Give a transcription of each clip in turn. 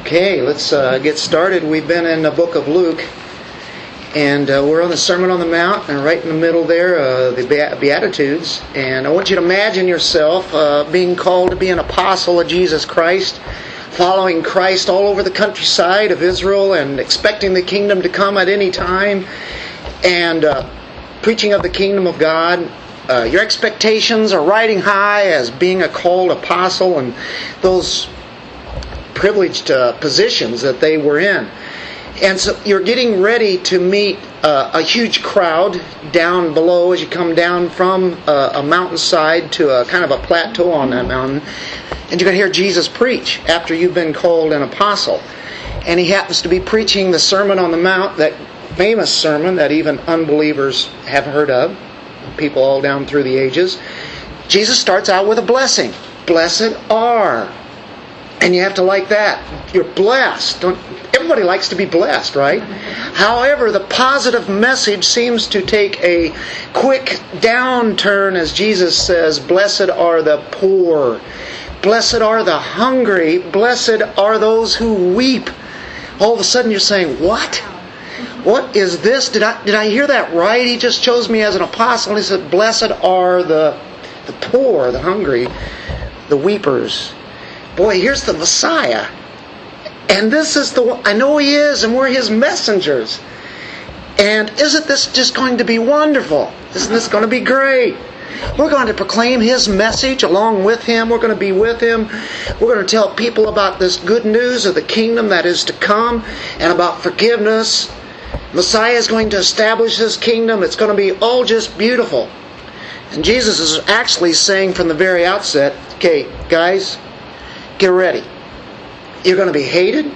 Okay, let's uh, get started. We've been in the book of Luke, and uh, we're on the Sermon on the Mount, and right in the middle there, uh, the Beatitudes. And I want you to imagine yourself uh, being called to be an apostle of Jesus Christ, following Christ all over the countryside of Israel, and expecting the kingdom to come at any time, and uh, preaching of the kingdom of God. Uh, your expectations are riding high as being a called apostle, and those privileged uh, positions that they were in. And so you're getting ready to meet uh, a huge crowd down below as you come down from uh, a mountainside to a kind of a plateau on that mountain. And you're going to hear Jesus preach after you've been called an apostle. And he happens to be preaching the Sermon on the Mount, that famous sermon that even unbelievers have heard of, people all down through the ages. Jesus starts out with a blessing. Blessed are and you have to like that. You're blessed. Don't, everybody likes to be blessed, right? However, the positive message seems to take a quick downturn as Jesus says, Blessed are the poor. Blessed are the hungry. Blessed are those who weep. All of a sudden you're saying, What? What is this? Did I did I hear that right? He just chose me as an apostle. He said, Blessed are the the poor, the hungry, the weepers boy, here's the Messiah. And this is the one, I know he is, and we're his messengers. And isn't this just going to be wonderful? Isn't this going to be great? We're going to proclaim his message along with him. We're going to be with him. We're going to tell people about this good news of the kingdom that is to come and about forgiveness. Messiah is going to establish his kingdom. It's going to be all just beautiful. And Jesus is actually saying from the very outset, okay, guys, Get ready. You're going to be hated.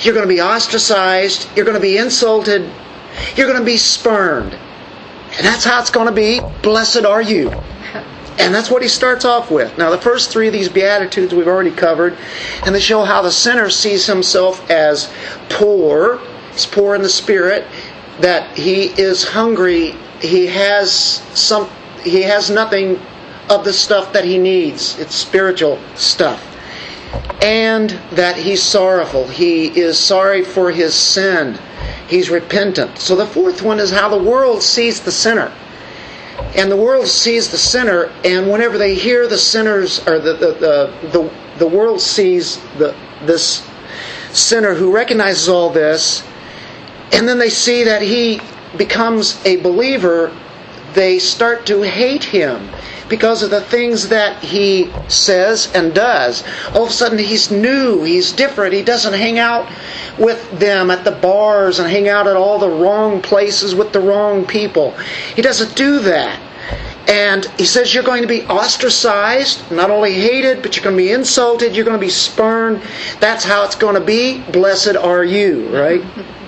You're going to be ostracized. You're going to be insulted. You're going to be spurned. And that's how it's going to be. Blessed are you. And that's what he starts off with. Now, the first three of these Beatitudes we've already covered, and they show how the sinner sees himself as poor. He's poor in the spirit, that he is hungry. He has some. He has nothing of the stuff that he needs. It's spiritual stuff and that he's sorrowful. He is sorry for his sin. He's repentant. So the fourth one is how the world sees the sinner. And the world sees the sinner, and whenever they hear the sinners, or the, the, the, the, the world sees the, this sinner who recognizes all this, and then they see that he becomes a believer, they start to hate him because of the things that he says and does. All of a sudden, he's new, he's different. He doesn't hang out with them at the bars and hang out at all the wrong places with the wrong people. He doesn't do that. And he says you're going to be ostracized, not only hated, but you're going to be insulted, you're going to be spurned. That's how it's going to be. Blessed are you, right?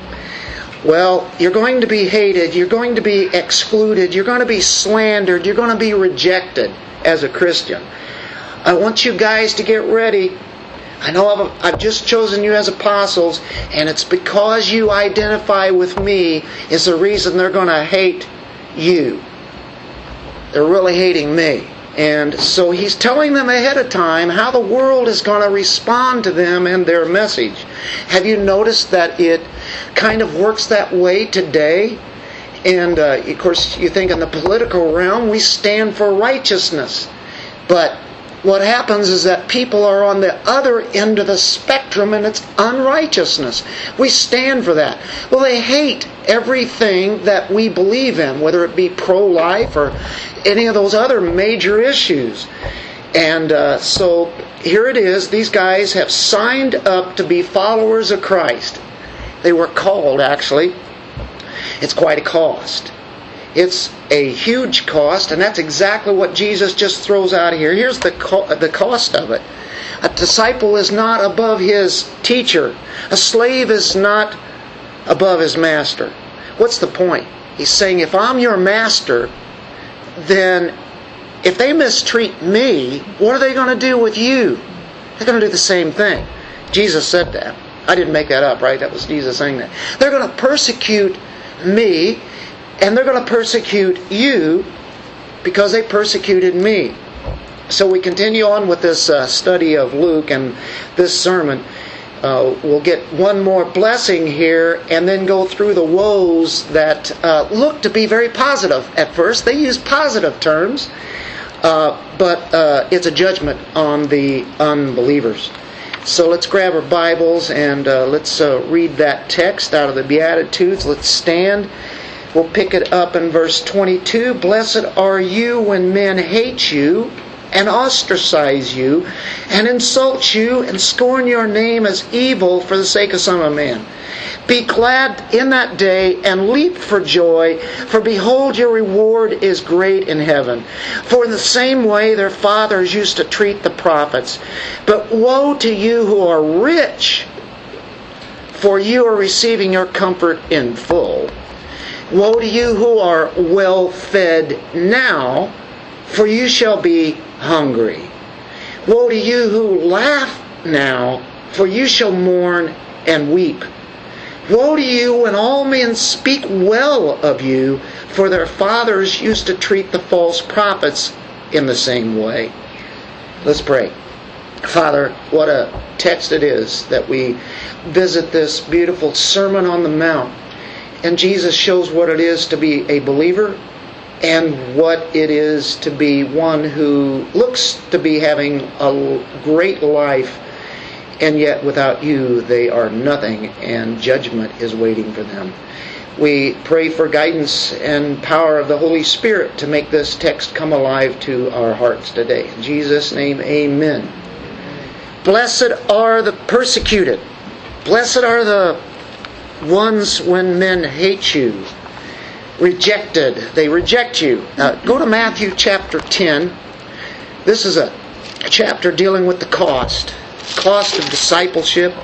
Well, you're going to be hated, you're going to be excluded, you're going to be slandered, you're going to be rejected as a Christian. I want you guys to get ready. I know I've, I've just chosen you as apostles, and it's because you identify with me is the reason they're going to hate you. They're really hating me. And so he's telling them ahead of time how the world is going to respond to them and their message. Have you noticed that it kind of works that way today? And uh, of course, you think in the political realm, we stand for righteousness. But what happens is that people are on the other end of the spectrum and it's unrighteousness. We stand for that. Well, they hate everything that we believe in, whether it be pro life or any of those other major issues. And uh, so here it is. These guys have signed up to be followers of Christ. They were called, actually. It's quite a cost. It's a huge cost, and that's exactly what Jesus just throws out of here. Here's the, co- the cost of it. A disciple is not above his teacher. A slave is not above his master. What's the point? He's saying, if I'm your master, then if they mistreat me, what are they going to do with you? They're going to do the same thing. Jesus said that. I didn't make that up, right? That was Jesus saying that. They're going to persecute me, and they're going to persecute you because they persecuted me. So we continue on with this uh, study of Luke and this sermon. uh, we'll get one more blessing here and then go through the woes that uh, look to be very positive at first. They use positive terms, uh, but uh, it's a judgment on the unbelievers. So let's grab our Bibles and uh, let's read that text out of the Beatitudes. Let's stand. We'll pick it up in verse 22. Blessed are you when men hate you and ostracize you and insult you and scorn your name as evil for the sake of Son of Man. Be glad in that day and leap for joy, for behold, your reward is great in heaven. For in the same way their fathers used to treat the prophets. But woe to you who are rich, for you are receiving your comfort in full. Woe to you who are well fed now, for you shall be hungry. Woe to you who laugh now, for you shall mourn and weep. Woe to you when all men speak well of you, for their fathers used to treat the false prophets in the same way. Let's pray. Father, what a text it is that we visit this beautiful Sermon on the Mount. And Jesus shows what it is to be a believer and what it is to be one who looks to be having a great life, and yet without you they are nothing, and judgment is waiting for them. We pray for guidance and power of the Holy Spirit to make this text come alive to our hearts today. In Jesus' name, amen. Blessed are the persecuted. Blessed are the ones when men hate you rejected. They reject you. Uh, go to Matthew chapter 10. This is a chapter dealing with the cost cost of discipleship.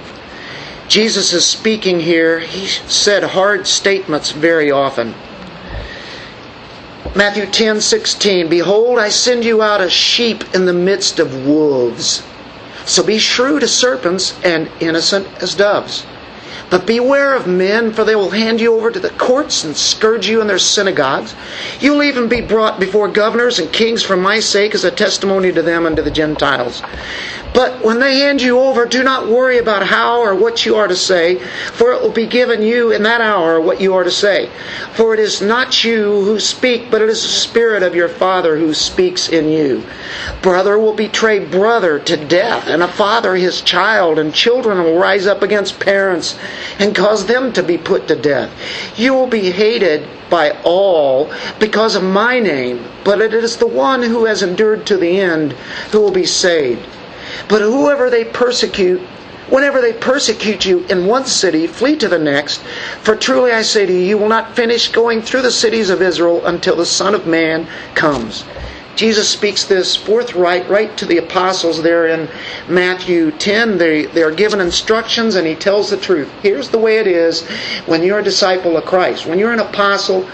Jesus is speaking here. He said hard statements very often. Matthew 10 16 Behold, I send you out as sheep in the midst of wolves. So be shrewd as serpents and innocent as doves. But beware of men, for they will hand you over to the courts and scourge you in their synagogues. You'll even be brought before governors and kings for my sake as a testimony to them and to the Gentiles. But when they hand you over, do not worry about how or what you are to say, for it will be given you in that hour what you are to say. For it is not you who speak, but it is the Spirit of your Father who speaks in you. Brother will betray brother to death, and a father his child, and children will rise up against parents and cause them to be put to death. You will be hated by all because of my name, but it is the one who has endured to the end who will be saved. But whoever they persecute, whenever they persecute you in one city, flee to the next. For truly I say to you, you will not finish going through the cities of Israel until the Son of Man comes. Jesus speaks this forthright right to the apostles there in Matthew 10. They, they are given instructions and he tells the truth. Here's the way it is when you're a disciple of Christ. When you're an apostle,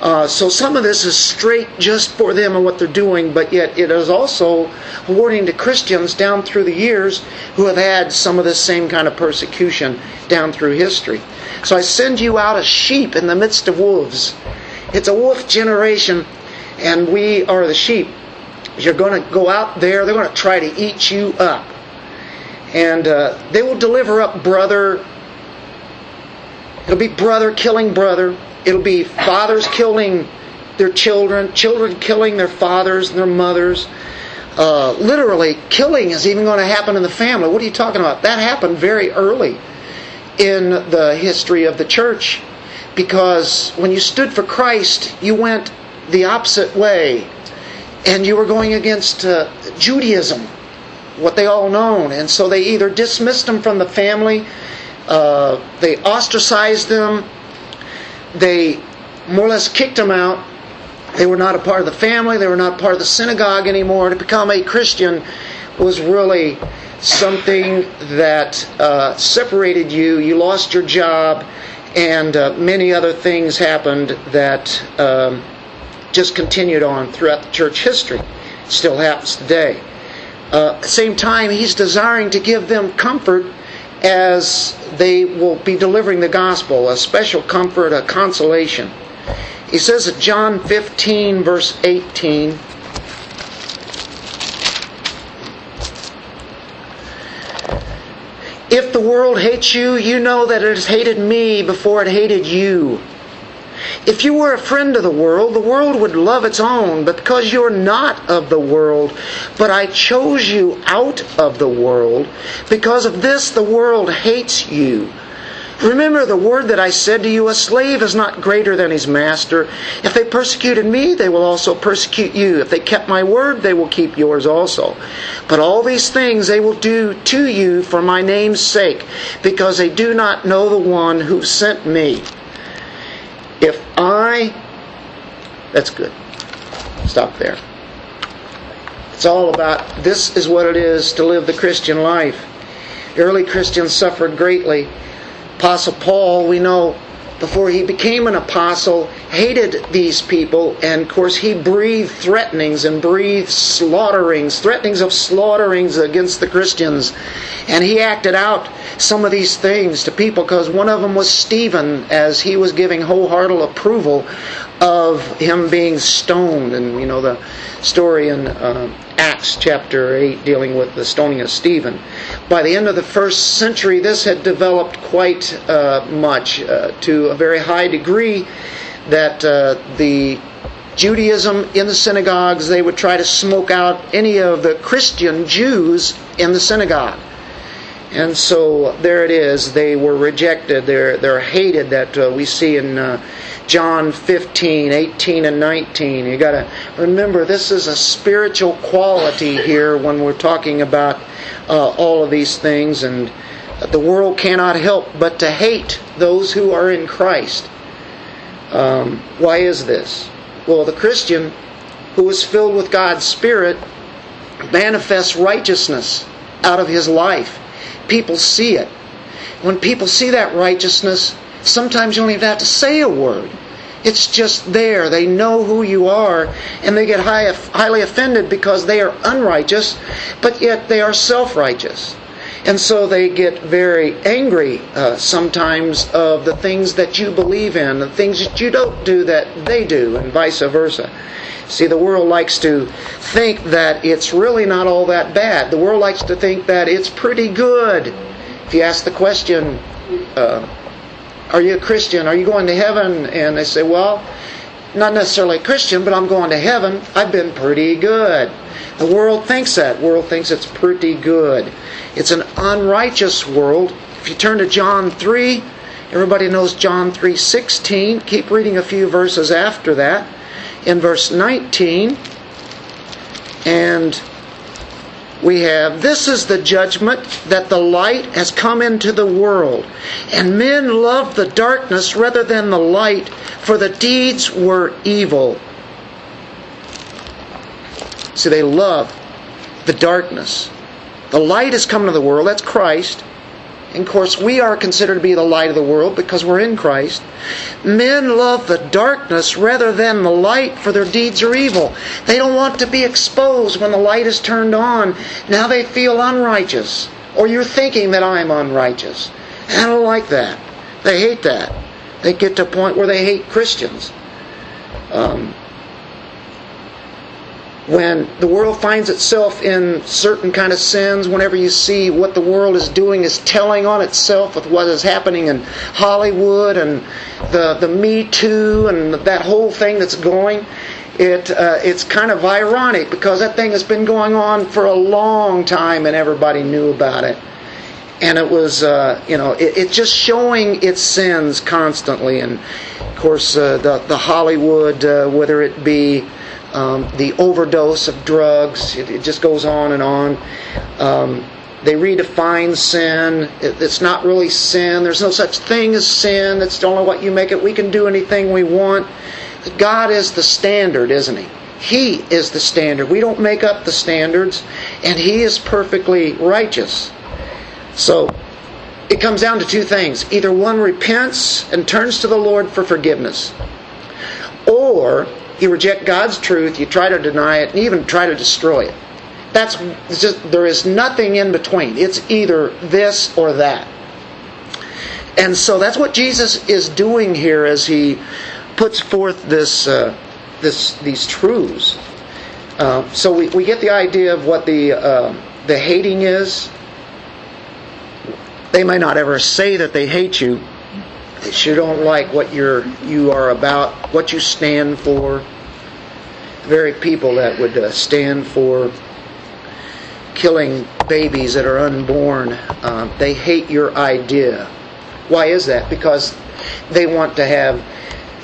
uh, so some of this is straight just for them and what they're doing, but yet it is also warning to Christians down through the years who have had some of this same kind of persecution down through history. So I send you out as sheep in the midst of wolves. It's a wolf generation, and we are the sheep. You're going to go out there, they're going to try to eat you up. And uh, they will deliver up brother. It'll be brother killing brother It'll be fathers killing their children, children killing their fathers and their mothers. Uh, literally, killing is even going to happen in the family. What are you talking about? That happened very early in the history of the church because when you stood for Christ, you went the opposite way and you were going against uh, Judaism, what they all known. And so they either dismissed them from the family, uh, they ostracized them, they more or less kicked them out. They were not a part of the family, they were not part of the synagogue anymore. To become a Christian was really something that uh, separated you. You lost your job, and uh, many other things happened that um, just continued on throughout the church history. It still happens today. Uh, same time, he's desiring to give them comfort as they will be delivering the gospel, a special comfort, a consolation. He says at John 15, verse 18, If the world hates you, you know that it has hated me before it hated you. If you were a friend of the world, the world would love its own, but because you're not of the world, but I chose you out of the world, because of this the world hates you. Remember the word that I said to you, a slave is not greater than his master. If they persecuted me, they will also persecute you. If they kept my word, they will keep yours also. But all these things they will do to you for my name's sake, because they do not know the one who sent me. If I, that's good. Stop there. It's all about this is what it is to live the Christian life. Early Christians suffered greatly. Apostle Paul, we know before he became an apostle, hated these people, and of course he breathed threatenings and breathed slaughterings, threatenings of slaughterings against the Christians. And he acted out some of these things to people because one of them was Stephen, as he was giving wholehearted approval of him being stoned. And you know the story in uh, Acts chapter 8 dealing with the stoning of Stephen. By the end of the first century, this had developed quite uh, much uh, to a very high degree that uh, the Judaism in the synagogues, they would try to smoke out any of the Christian Jews in the synagogue. And so there it is. They were rejected. They're, they're hated that uh, we see in uh, John 15, 18, and 19. You got to remember this is a spiritual quality here when we're talking about uh, all of these things. And the world cannot help but to hate those who are in Christ. Um, why is this? Well, the Christian who is filled with God's Spirit manifests righteousness out of his life people see it. When people see that righteousness, sometimes you don't even have to say a word. It's just there. They know who you are, and they get high, highly offended because they are unrighteous, but yet they are self righteous. And so they get very angry uh, sometimes of the things that you believe in, the things that you don't do that they do, and vice versa. See, the world likes to think that it's really not all that bad. The world likes to think that it's pretty good. If you ask the question, uh, Are you a Christian? Are you going to heaven? And they say, Well, not necessarily a Christian, but I'm going to heaven. I've been pretty good. The world thinks that. The world thinks it's pretty good. It's an unrighteous world. If you turn to John 3, everybody knows John 3:16. Keep reading a few verses after that in verse 19. And we have this is the judgment that the light has come into the world, and men love the darkness rather than the light, for the deeds were evil. See, they love the darkness. The light has come to the world, that's Christ. And of course, we are considered to be the light of the world because we're in Christ. Men love the darkness rather than the light, for their deeds are evil. They don't want to be exposed when the light is turned on. Now they feel unrighteous. Or you're thinking that I'm unrighteous. I don't like that. They hate that. They get to a point where they hate Christians. Um, when the world finds itself in certain kind of sins, whenever you see what the world is doing is telling on itself with what is happening in Hollywood and the the Me Too and that whole thing that's going, it uh, it's kind of ironic because that thing has been going on for a long time and everybody knew about it. And it was, uh, you know, it, it, just showing its sins constantly. And of course, uh, the the Hollywood, uh, whether it be um, the overdose of drugs. It, it, just goes on and on. Um, they redefine sin. It, it's not really sin. There's no such thing as sin. It's only what you make it. We can do anything we want. God is the standard, isn't He? He is the standard. We don't make up the standards, and He is perfectly righteous. So, it comes down to two things. Either one repents and turns to the Lord for forgiveness, or you reject God's truth, you try to deny it, and even try to destroy it. That's just there is nothing in between. It's either this or that. And so that's what Jesus is doing here as he puts forth this uh, this these truths. Uh, so we, we get the idea of what the uh, the hating is. They may not ever say that they hate you. That you don't like what you're you are about, what you stand for. The very people that would uh, stand for killing babies that are unborn, uh, they hate your idea. Why is that? Because they want to have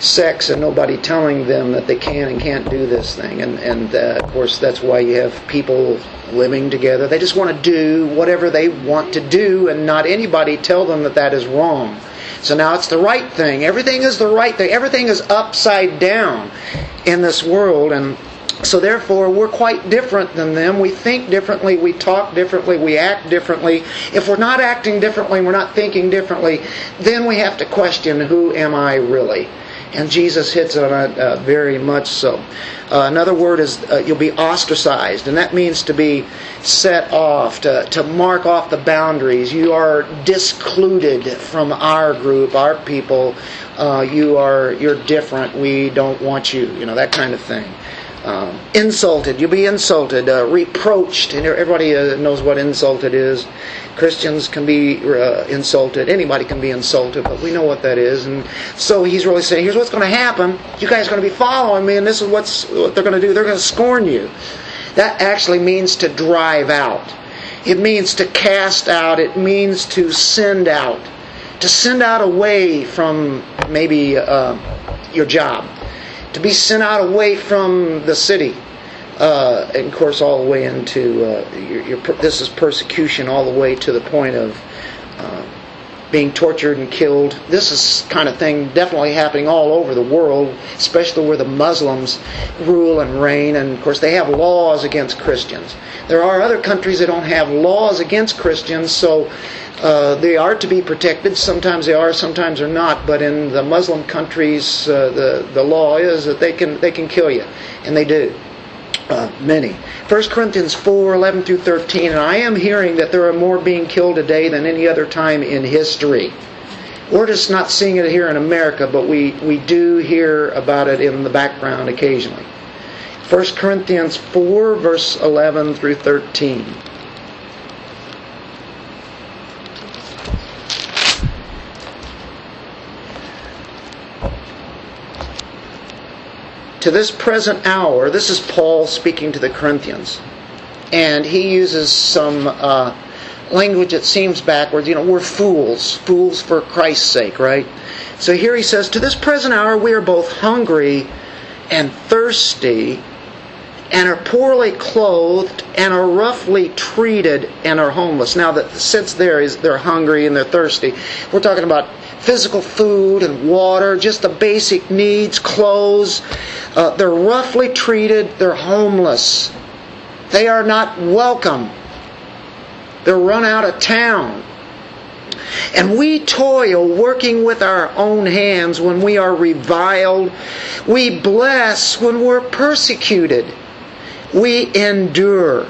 sex and nobody telling them that they can and can't do this thing. And, and uh, of course, that's why you have people living together. They just want to do whatever they want to do and not anybody tell them that that is wrong. So now it's the right thing. Everything is the right thing. Everything is upside down in this world. And so therefore, we're quite different than them. We think differently, we talk differently, we act differently. If we're not acting differently, we're not thinking differently, then we have to question who am I really? And Jesus hits on it uh, very much so. Uh, another word is uh, you'll be ostracized, and that means to be set off, to, to mark off the boundaries. You are discluded from our group, our people. Uh, you are you're different. We don't want you. You know that kind of thing. Um, insulted, you'll be insulted, uh, reproached, and everybody uh, knows what insulted is. Christians can be uh, insulted. Anybody can be insulted, but we know what that is. And so he's really saying, here's what's going to happen. You guys are going to be following me, and this is what's, what they're going to do. They're going to scorn you. That actually means to drive out. It means to cast out. It means to send out. To send out away from maybe uh, your job. To be sent out away from the city uh, and of course, all the way into uh, your, your, this is persecution, all the way to the point of being tortured and killed. This is kind of thing definitely happening all over the world, especially where the Muslims rule and reign. And of course, they have laws against Christians. There are other countries that don't have laws against Christians, so. Uh, they are to be protected. Sometimes they are, sometimes they're not. But in the Muslim countries, uh, the the law is that they can they can kill you, and they do uh, many. 1 Corinthians 4 11 through 13. And I am hearing that there are more being killed today than any other time in history. We're just not seeing it here in America, but we, we do hear about it in the background occasionally. 1 Corinthians 4, verse 11 through 13. To this present hour, this is Paul speaking to the Corinthians, and he uses some uh, language that seems backwards. You know, we're fools, fools for Christ's sake, right? So here he says, To this present hour, we are both hungry and thirsty, and are poorly clothed, and are roughly treated, and are homeless. Now, the sense there is they're hungry and they're thirsty. We're talking about physical food and water, just the basic needs, clothes. Uh, they're roughly treated, they're homeless. They are not welcome. They're run out of town. And we toil working with our own hands when we are reviled. We bless when we're persecuted. We endure.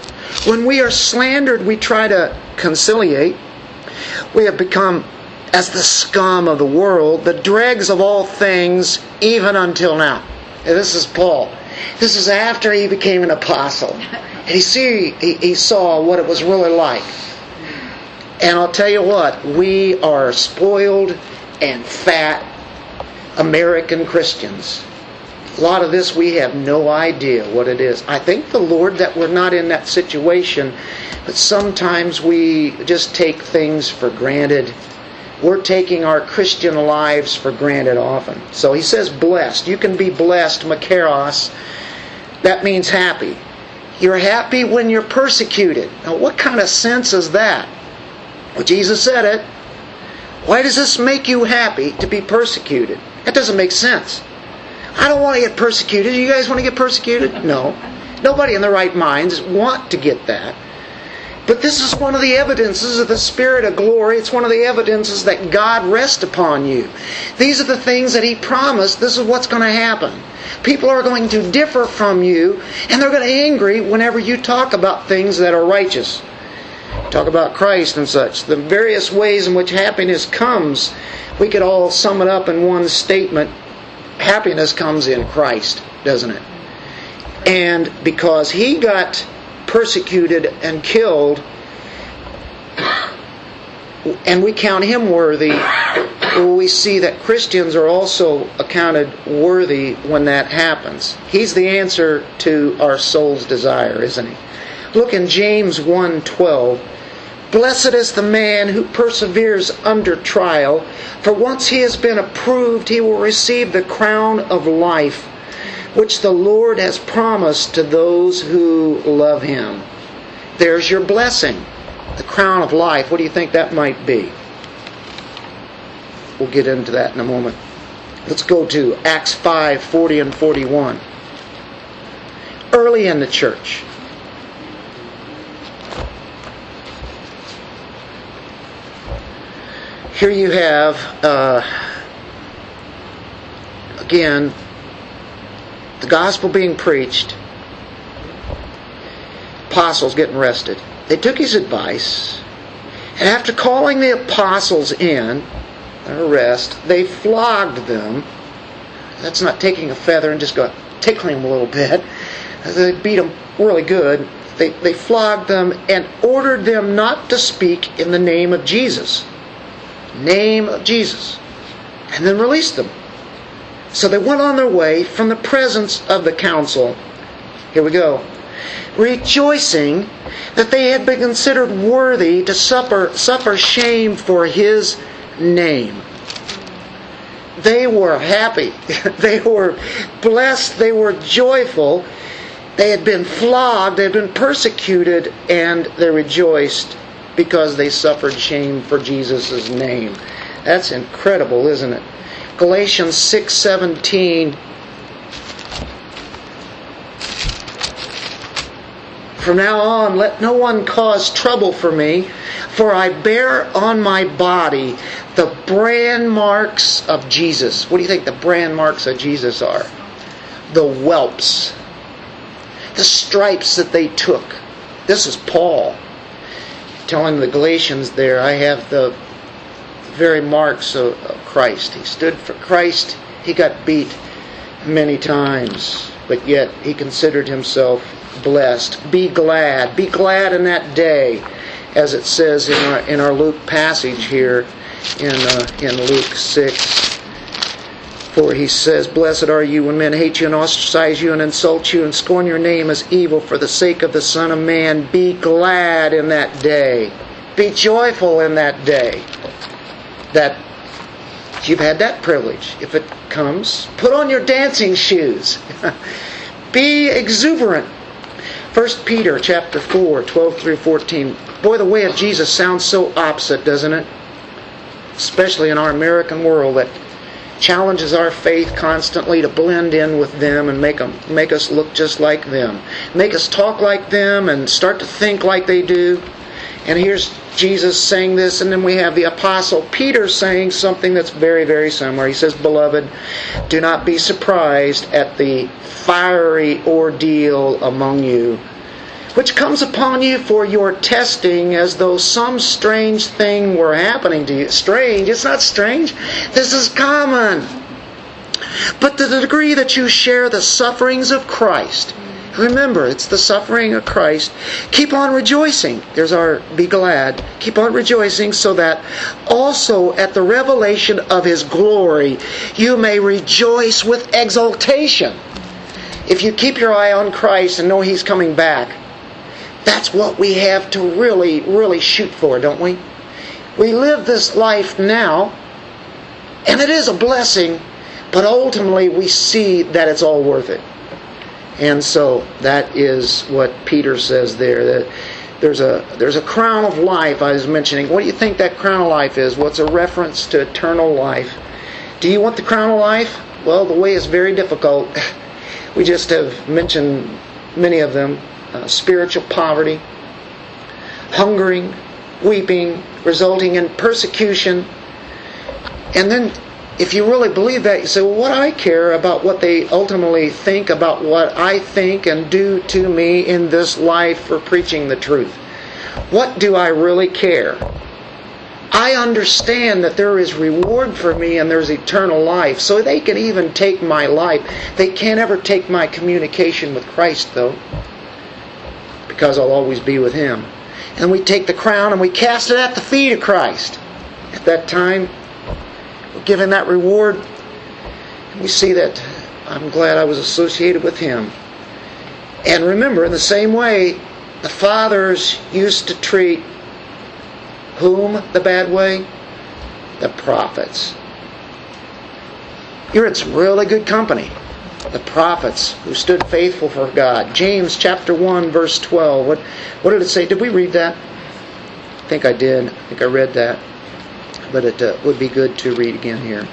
When we are slandered, we try to conciliate. We have become as the scum of the world, the dregs of all things, even until now. And this is Paul. This is after he became an apostle. And he, see, he, he saw what it was really like. And I'll tell you what, we are spoiled and fat American Christians. A lot of this we have no idea what it is. I thank the Lord that we're not in that situation, but sometimes we just take things for granted we're taking our Christian lives for granted often. So he says blessed. You can be blessed, Makarios. That means happy. You're happy when you're persecuted. Now, what kind of sense is that? Well, Jesus said it. Why does this make you happy to be persecuted? That doesn't make sense. I don't want to get persecuted. You guys want to get persecuted? No. Nobody in their right minds want to get that. But this is one of the evidences of the Spirit of glory. It's one of the evidences that God rests upon you. These are the things that He promised. This is what's going to happen. People are going to differ from you, and they're going to be angry whenever you talk about things that are righteous. Talk about Christ and such. The various ways in which happiness comes, we could all sum it up in one statement. Happiness comes in Christ, doesn't it? And because He got persecuted and killed, and we count him worthy, we see that Christians are also accounted worthy when that happens. He's the answer to our soul's desire, isn't he? Look in James 1:12. Blessed is the man who perseveres under trial, for once he has been approved, he will receive the crown of life, which the Lord has promised to those who love him. There's your blessing, the crown of life. What do you think that might be? We'll get into that in a moment. Let's go to Acts 5 40 and 41. Early in the church, here you have, uh, again, the gospel being preached, apostles getting arrested. They took his advice, and after calling the apostles in, their arrest, they flogged them. That's not taking a feather and just go tickling them a little bit. They beat them really good. They, they flogged them and ordered them not to speak in the name of Jesus name of Jesus, and then released them. So they went on their way from the presence of the council. Here we go. Rejoicing that they had been considered worthy to suffer, suffer shame for his name. They were happy. they were blessed. They were joyful. They had been flogged. They had been persecuted, and they rejoiced because they suffered shame for Jesus' name. That's incredible, isn't it? Galatians 6:17 From now on, let no one cause trouble for me, for I bear on my body the brand marks of Jesus. What do you think the brand marks of Jesus are? The whelps, the stripes that they took. This is Paul telling the Galatians there, I have the very marks of, of Christ. He stood for Christ. He got beat many times, but yet he considered himself blessed. Be glad. Be glad in that day, as it says in our, in our Luke passage here in, uh, in Luke 6. For he says, Blessed are you when men hate you and ostracize you and insult you and scorn your name as evil for the sake of the Son of Man. Be glad in that day. Be joyful in that day. That you've had that privilege. If it comes, put on your dancing shoes. Be exuberant. 1 Peter chapter 4, 12 through 14. Boy, the way of Jesus sounds so opposite, doesn't it? Especially in our American world that challenges our faith constantly to blend in with them and make them make us look just like them make us talk like them and start to think like they do and here's Jesus saying this and then we have the apostle Peter saying something that's very very similar he says beloved do not be surprised at the fiery ordeal among you which comes upon you for your testing as though some strange thing were happening to you. Strange? It's not strange. This is common. But to the degree that you share the sufferings of Christ, remember, it's the suffering of Christ, keep on rejoicing. There's our be glad. Keep on rejoicing so that also at the revelation of His glory you may rejoice with exultation. If you keep your eye on Christ and know He's coming back, that's what we have to really, really shoot for, don't we? We live this life now, and it is a blessing, but ultimately we see that it's all worth it. And so that is what Peter says there. That there's a there's a crown of life I was mentioning. What do you think that crown of life is? What's well, a reference to eternal life? Do you want the crown of life? Well, the way is very difficult. We just have mentioned many of them uh, spiritual poverty, hungering, weeping, resulting in persecution. And then, if you really believe that, you say, well, what I care about what they ultimately think about what I think and do to me in this life for preaching the truth? What do I really care? I understand that there is reward for me and there's eternal life. So they can even take my life. They can't ever take my communication with Christ, though because I'll always be with Him. and we take the crown and we cast it at the feet of Christ. At that time, given that reward. We see that I'm glad I was associated with him. And remember, in the same way, the fathers used to treat whom the bad way? The prophets. You're in some really good company. The prophets who stood faithful for God. James chapter 1, verse 12. What, what did it say? Did we read that? I think I did. I think I read that. But it uh, would be good to read again here.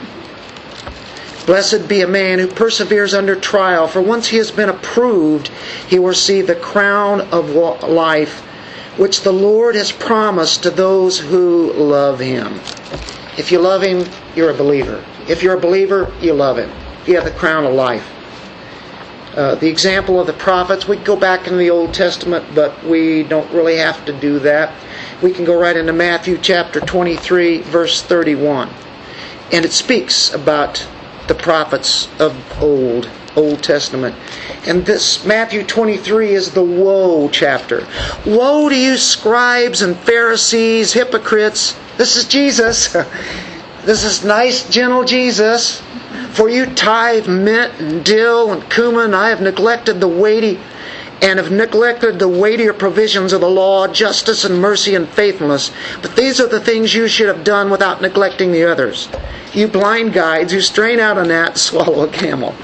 Blessed be a man who perseveres under trial, for once he has been approved, he will receive the crown of life which the Lord has promised to those who love him. If you love him, you're a believer. If you're a believer, you love him. You have the crown of life. Uh, the example of the prophets, we go back in the Old Testament, but we don't really have to do that. We can go right into Matthew chapter 23, verse 31. And it speaks about the prophets of old, Old Testament. And this Matthew 23 is the woe chapter. Woe to you, scribes and Pharisees, hypocrites. This is Jesus. This is nice, gentle Jesus. For you tithe mint and dill and cumin. I have neglected the weighty and have neglected the weightier provisions of the law, justice and mercy and faithfulness. But these are the things you should have done without neglecting the others. You blind guides who strain out a gnat, swallow a camel.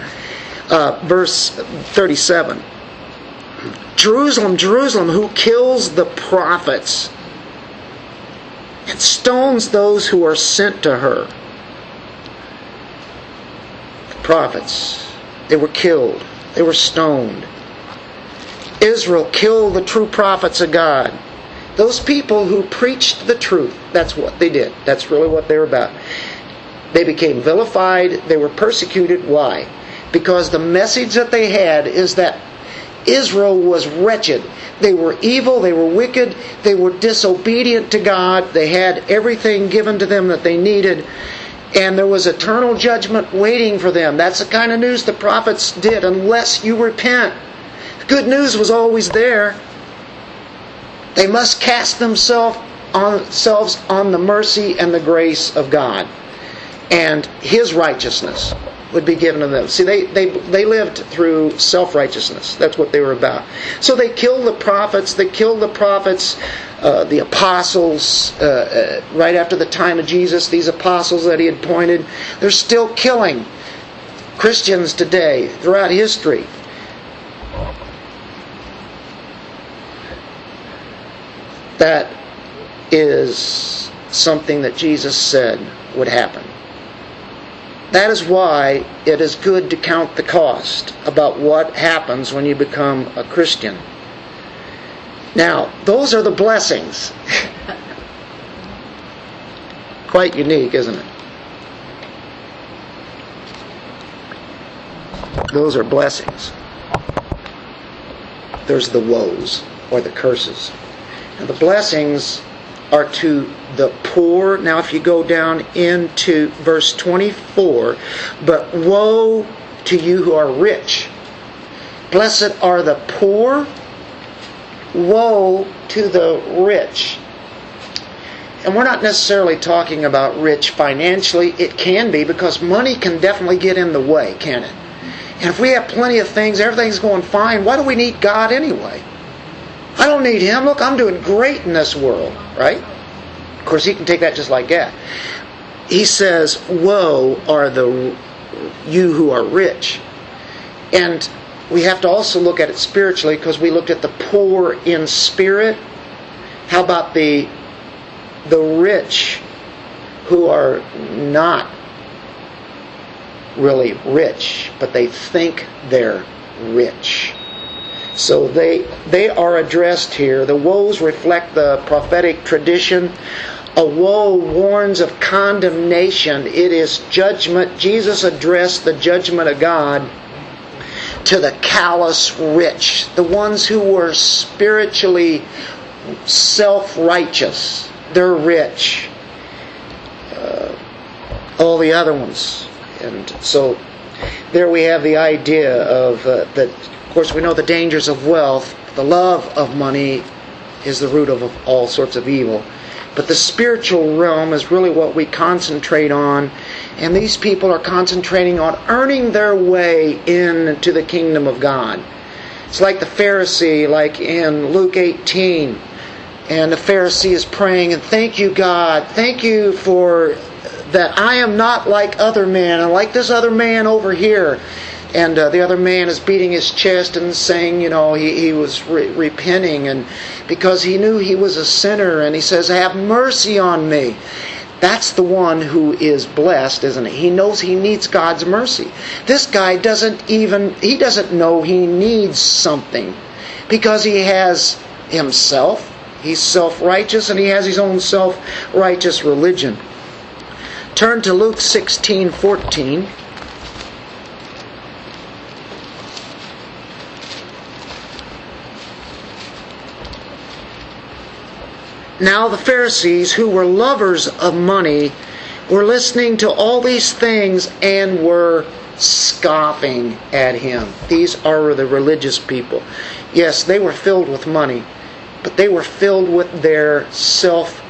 Uh, verse 37. Jerusalem, Jerusalem, who kills the prophets and stones those who are sent to her. The prophets, they were killed, they were stoned. Israel killed the true prophets of God. Those people who preached the truth, that's what they did. That's really what they were about. They became vilified, they were persecuted. Why? Because the message that they had is that Israel was wretched. They were evil, they were wicked, they were disobedient to God, they had everything given to them that they needed, and there was eternal judgment waiting for them. That's the kind of news the prophets did, unless you repent. Good news was always there. They must cast themselves on, on the mercy and the grace of God and His righteousness would be given to them. See, they, they, they lived through self righteousness. That's what they were about. So they killed the prophets. They killed the prophets, uh, the apostles, uh, uh, right after the time of Jesus, these apostles that he had appointed. They're still killing Christians today throughout history. That is something that Jesus said would happen. That is why it is good to count the cost about what happens when you become a Christian. Now, those are the blessings. Quite unique, isn't it? Those are blessings. There's the woes or the curses. The blessings are to the poor. Now, if you go down into verse 24, but woe to you who are rich. Blessed are the poor. Woe to the rich. And we're not necessarily talking about rich financially. It can be because money can definitely get in the way, can it? And if we have plenty of things, everything's going fine, why do we need God anyway? I don't need him. Look, I'm doing great in this world, right? Of course, he can take that just like that. He says, Woe are the you who are rich. And we have to also look at it spiritually because we looked at the poor in spirit. How about the the rich who are not really rich, but they think they're rich? So they they are addressed here. The woes reflect the prophetic tradition. A woe warns of condemnation. It is judgment. Jesus addressed the judgment of God to the callous rich, the ones who were spiritually self-righteous. They're rich. Uh, all the other ones, and so there we have the idea of uh, that course, we know the dangers of wealth, the love of money is the root of all sorts of evil. But the spiritual realm is really what we concentrate on. And these people are concentrating on earning their way into the kingdom of God. It's like the Pharisee, like in Luke 18. And the Pharisee is praying, and thank you, God. Thank you for that I am not like other men, and like this other man over here. And uh, the other man is beating his chest and saying, you know, he, he was re- repenting, and because he knew he was a sinner, and he says, Have mercy on me. That's the one who is blessed, isn't he? He knows he needs God's mercy. This guy doesn't even, he doesn't know he needs something because he has himself. He's self righteous and he has his own self righteous religion. Turn to Luke 16 14. Now the Pharisees, who were lovers of money, were listening to all these things and were scoffing at him. These are the religious people. Yes, they were filled with money, but they were filled with their self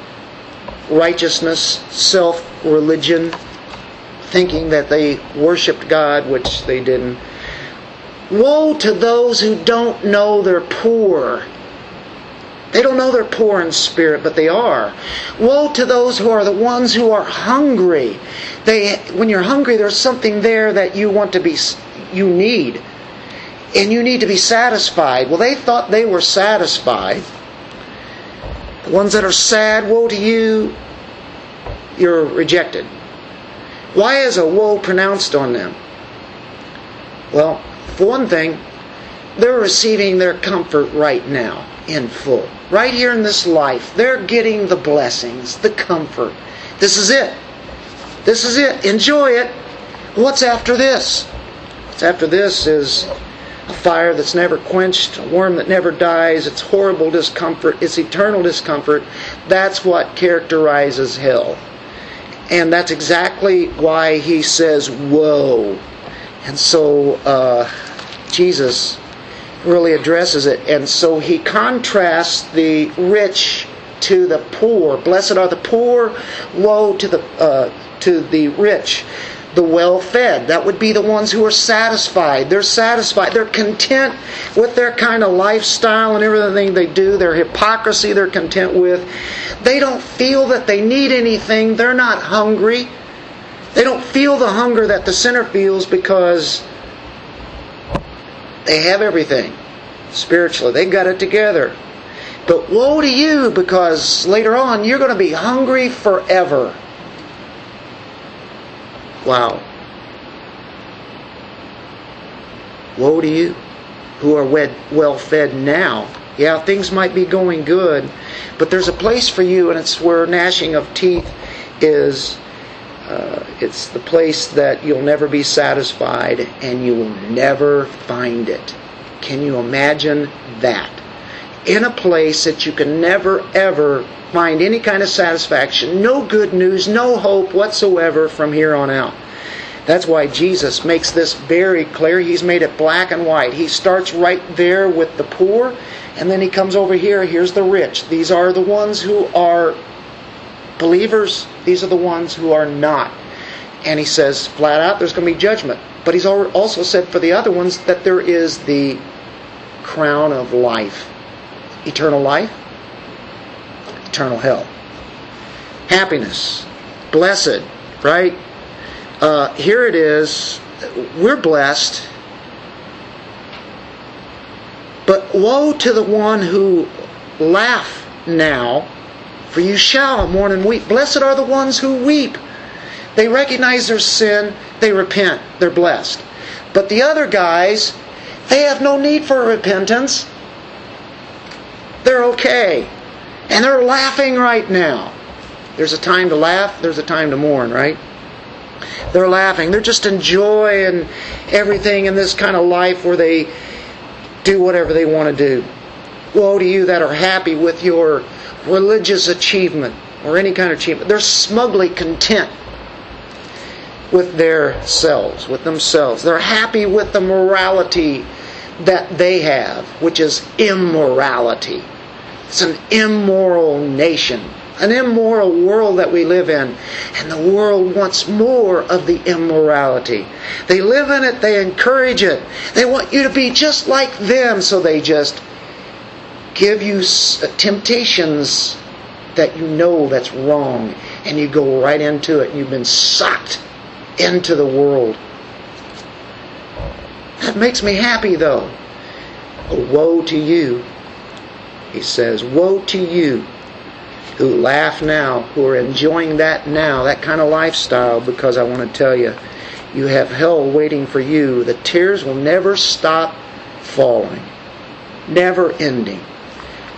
righteousness, self religion, thinking that they worshiped God, which they didn't. Woe to those who don't know they're poor they don't know they're poor in spirit, but they are. Woe to those who are the ones who are hungry. They, when you're hungry, there's something there that you want to be, you need, and you need to be satisfied. Well, they thought they were satisfied. The ones that are sad, woe to you, you're rejected. Why is a woe pronounced on them? Well, for one thing, they're receiving their comfort right now in full. Right here in this life, they're getting the blessings, the comfort. This is it. This is it. Enjoy it. What's after this? What's after this is a fire that's never quenched, a worm that never dies. It's horrible discomfort, it's eternal discomfort. That's what characterizes hell. And that's exactly why he says, Woe. And so uh, Jesus really addresses it. And so he contrasts the rich to the poor. Blessed are the poor, woe to the uh, to the rich. The well fed. That would be the ones who are satisfied. They're satisfied. They're content with their kind of lifestyle and everything they do, their hypocrisy they're content with. They don't feel that they need anything. They're not hungry. They don't feel the hunger that the sinner feels because they have everything spiritually. they've got it together. But woe to you because later on you're going to be hungry forever. Wow. Woe to you who are well fed now. Yeah, things might be going good, but there's a place for you, and it's where gnashing of teeth is uh, it's the place that you'll never be satisfied and you will never find it. Can you imagine that? In a place that you can never ever find any kind of satisfaction, no good news, no hope whatsoever from here on out. That's why Jesus makes this very clear. He's made it black and white. He starts right there with the poor, and then he comes over here. Here's the rich. These are the ones who are believers, these are the ones who are not. And he says flat out there's going to be judgment. But he's also said for the other ones that there is the crown of life eternal life, eternal hell. Happiness, blessed, right? Uh, here it is. We're blessed. But woe to the one who laugh now for you shall mourn and weep. Blessed are the ones who weep. They recognize their sin, they repent, they're blessed. But the other guys, they have no need for repentance. They're okay. And they're laughing right now. There's a time to laugh, there's a time to mourn, right? They're laughing. They're just enjoying everything in this kind of life where they do whatever they want to do. Woe to you that are happy with your religious achievement or any kind of achievement. They're smugly content with their selves, with themselves. They're happy with the morality that they have, which is immorality. It's an immoral nation, an immoral world that we live in. And the world wants more of the immorality. They live in it, they encourage it. They want you to be just like them, so they just give you uh, temptations that you know that's wrong and you go right into it and you've been sucked into the world. That makes me happy though. woe to you, he says, woe to you who laugh now, who are enjoying that now, that kind of lifestyle, because I want to tell you, you have hell waiting for you. The tears will never stop falling, never ending.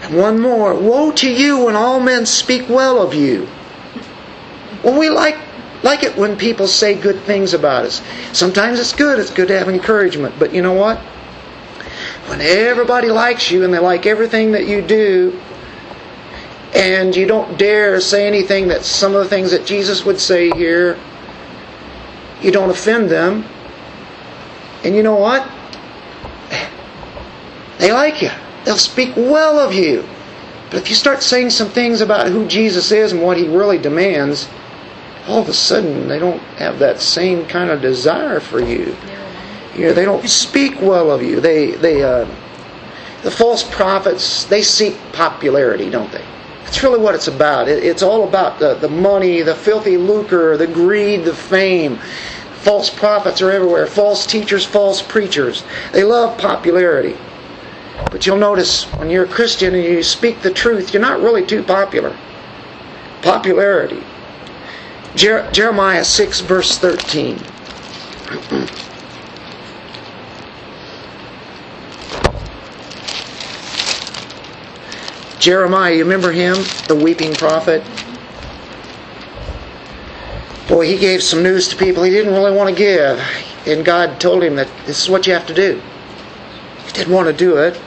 One more Woe to you when all men speak well of you. Well, we like, like it when people say good things about us. Sometimes it's good, it's good to have encouragement. But you know what? When everybody likes you and they like everything that you do, and you don't dare say anything that some of the things that Jesus would say here, you don't offend them. And you know what? They like you. They'll speak well of you. But if you start saying some things about who Jesus is and what he really demands, all of a sudden they don't have that same kind of desire for you. You know, they don't speak well of you. They they uh, the false prophets they seek popularity, don't they? That's really what it's about. It, it's all about the, the money, the filthy lucre, the greed, the fame. False prophets are everywhere. False teachers, false preachers. They love popularity. But you'll notice when you're a Christian and you speak the truth, you're not really too popular. Popularity. Jer- Jeremiah 6, verse 13. Jeremiah, you remember him? The weeping prophet? Boy, he gave some news to people he didn't really want to give. And God told him that this is what you have to do. He didn't want to do it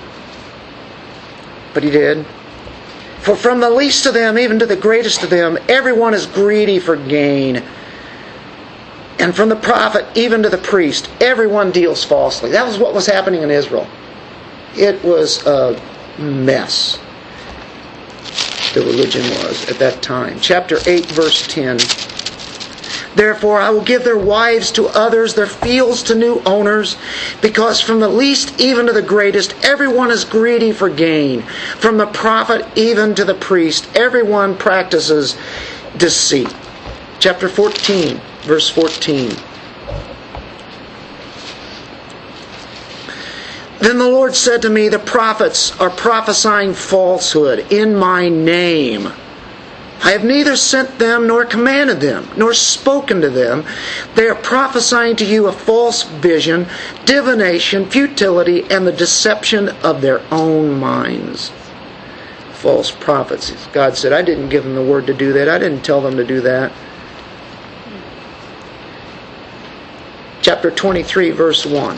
but he did. For from the least of them, even to the greatest of them, everyone is greedy for gain. And from the prophet, even to the priest, everyone deals falsely. That was what was happening in Israel. It was a mess. The religion was at that time. Chapter 8, verse 10. Therefore, I will give their wives to others, their fields to new owners, because from the least even to the greatest, everyone is greedy for gain. From the prophet even to the priest, everyone practices deceit. Chapter 14, verse 14. Then the Lord said to me, The prophets are prophesying falsehood in my name. I have neither sent them nor commanded them, nor spoken to them. They are prophesying to you a false vision, divination, futility, and the deception of their own minds. False prophets. God said, I didn't give them the word to do that. I didn't tell them to do that. Chapter 23, verse 1.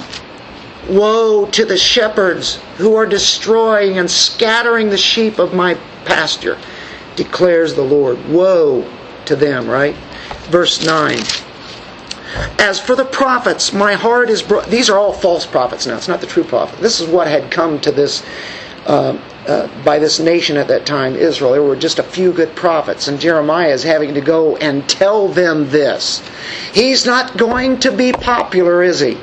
Woe to the shepherds who are destroying and scattering the sheep of my pasture declares the Lord. Woe to them, right? Verse 9. As for the prophets, my heart is bro-. These are all false prophets now. It's not the true prophet. This is what had come to this uh, uh, by this nation at that time, Israel. There were just a few good prophets, and Jeremiah is having to go and tell them this. He's not going to be popular, is he?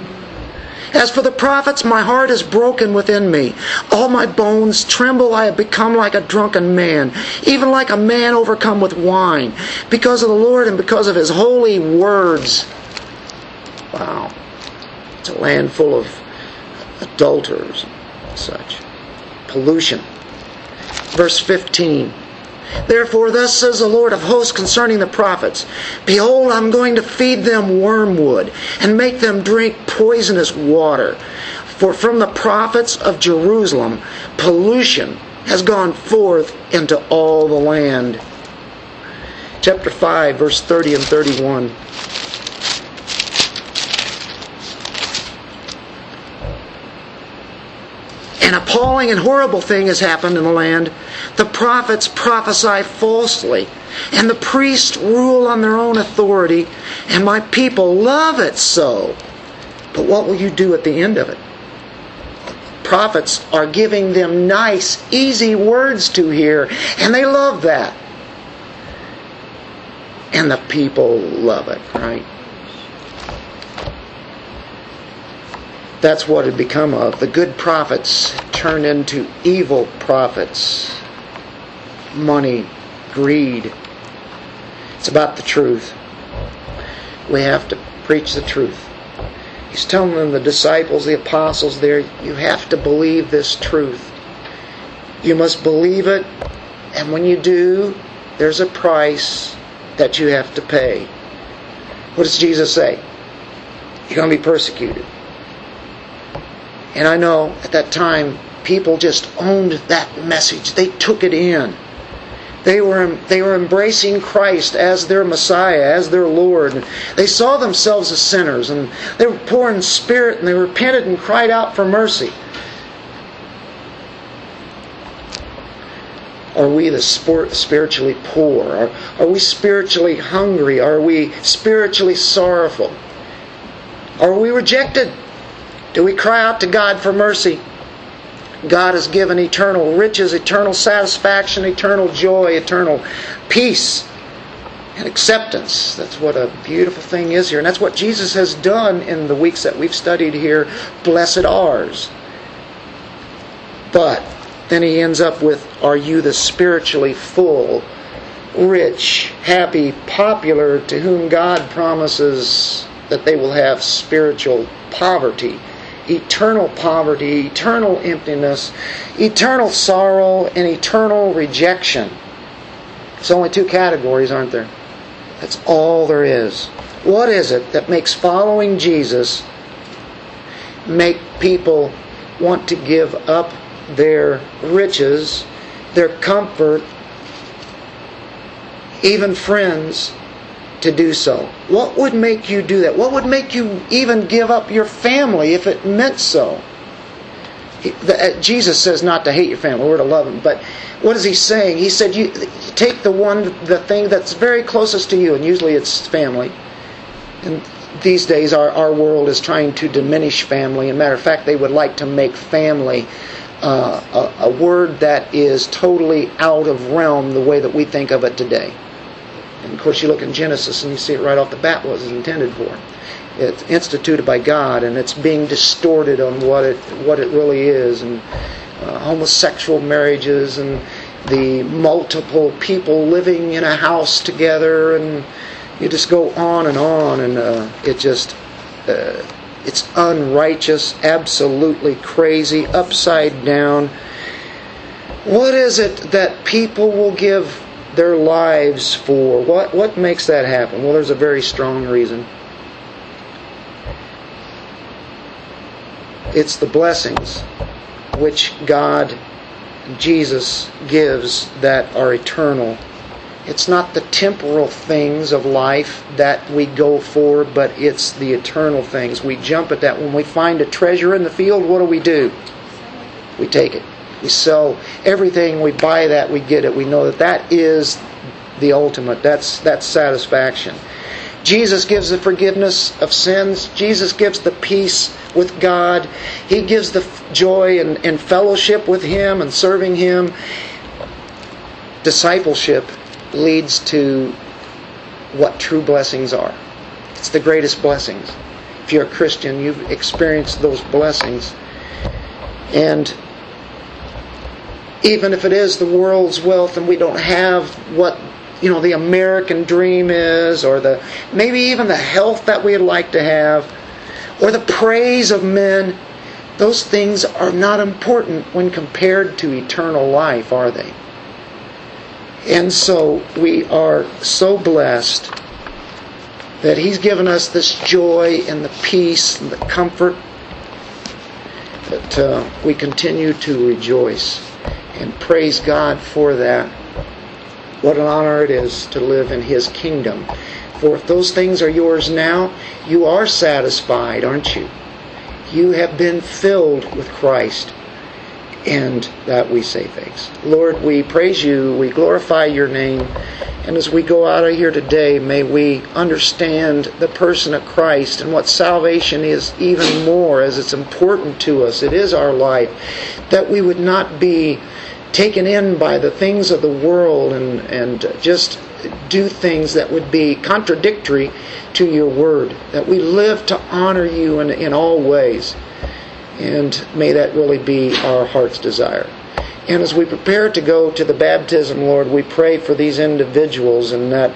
As for the prophets, my heart is broken within me. All my bones tremble. I have become like a drunken man, even like a man overcome with wine, because of the Lord and because of his holy words. Wow. It's a land full of adulterers and such. Pollution. Verse 15. Therefore, thus says the Lord of hosts concerning the prophets Behold, I'm going to feed them wormwood and make them drink poisonous water. For from the prophets of Jerusalem, pollution has gone forth into all the land. Chapter 5, verse 30 and 31. An appalling and horrible thing has happened in the land. The prophets prophesy falsely, and the priests rule on their own authority, and my people love it so. But what will you do at the end of it? prophets are giving them nice, easy words to hear, and they love that. And the people love it, right? That's what had become of. The good prophets turned into evil prophets. Money, greed. It's about the truth. We have to preach the truth. He's telling them, the disciples, the apostles there, you have to believe this truth. You must believe it, and when you do, there's a price that you have to pay. What does Jesus say? You're going to be persecuted. And I know at that time, people just owned that message. They took it in. They were, they were embracing Christ as their Messiah, as their Lord. They saw themselves as sinners, and they were poor in spirit, and they repented and cried out for mercy. Are we the spiritually poor? Are, are we spiritually hungry? Are we spiritually sorrowful? Are we rejected? Do we cry out to God for mercy? God has given eternal riches, eternal satisfaction, eternal joy, eternal peace, and acceptance. That's what a beautiful thing is here. And that's what Jesus has done in the weeks that we've studied here. Blessed ours. But then he ends up with Are you the spiritually full, rich, happy, popular, to whom God promises that they will have spiritual poverty? Eternal poverty, eternal emptiness, eternal sorrow, and eternal rejection. It's only two categories, aren't there? That's all there is. What is it that makes following Jesus make people want to give up their riches, their comfort, even friends, to do so? What would make you do that? What would make you even give up your family if it meant so? He, the, uh, Jesus says not to hate your family, we're to love them. But what is he saying? He said, you, take the one, the thing that's very closest to you, and usually it's family. And these days, our, our world is trying to diminish family. As a matter of fact, they would like to make family uh, a, a word that is totally out of realm the way that we think of it today. And of course, you look in Genesis and you see it right off the bat what it was intended for. It's instituted by God, and it's being distorted on what it what it really is, and uh, homosexual marriages, and the multiple people living in a house together, and you just go on and on, and uh, it just uh, it's unrighteous, absolutely crazy, upside down. What is it that people will give their lives for. What, what makes that happen? Well, there's a very strong reason. It's the blessings which God, Jesus, gives that are eternal. It's not the temporal things of life that we go for, but it's the eternal things. We jump at that. When we find a treasure in the field, what do we do? We take it. We sell everything, we buy that, we get it. We know that that is the ultimate. That's, that's satisfaction. Jesus gives the forgiveness of sins. Jesus gives the peace with God. He gives the joy and, and fellowship with Him and serving Him. Discipleship leads to what true blessings are. It's the greatest blessings. If you're a Christian, you've experienced those blessings. And even if it is the world's wealth and we don't have what you know the American dream is or the maybe even the health that we'd like to have or the praise of men those things are not important when compared to eternal life are they? And so we are so blessed that he's given us this joy and the peace and the comfort that uh, we continue to rejoice and praise God for that. What an honor it is to live in His kingdom. For if those things are yours now, you are satisfied, aren't you? You have been filled with Christ. And that we say thanks. Lord, we praise you, we glorify your name, and as we go out of here today, may we understand the person of Christ and what salvation is even more as it's important to us. It is our life. That we would not be taken in by the things of the world and, and just do things that would be contradictory to your word. That we live to honor you in, in all ways. And may that really be our heart's desire. And as we prepare to go to the baptism, Lord, we pray for these individuals and that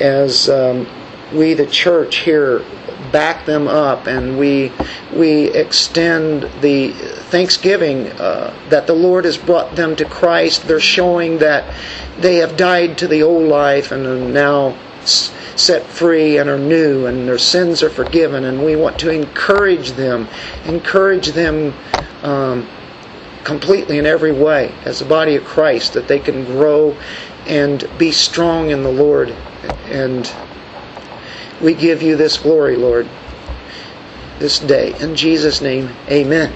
as um, we, the church here, back them up and we we extend the thanksgiving uh, that the Lord has brought them to Christ. They're showing that they have died to the old life and are now set free and are new and their sins are forgiven. And we want to encourage them, encourage them. Um, completely in every way as the body of Christ that they can grow and be strong in the Lord. And we give you this glory, Lord, this day. In Jesus' name, amen.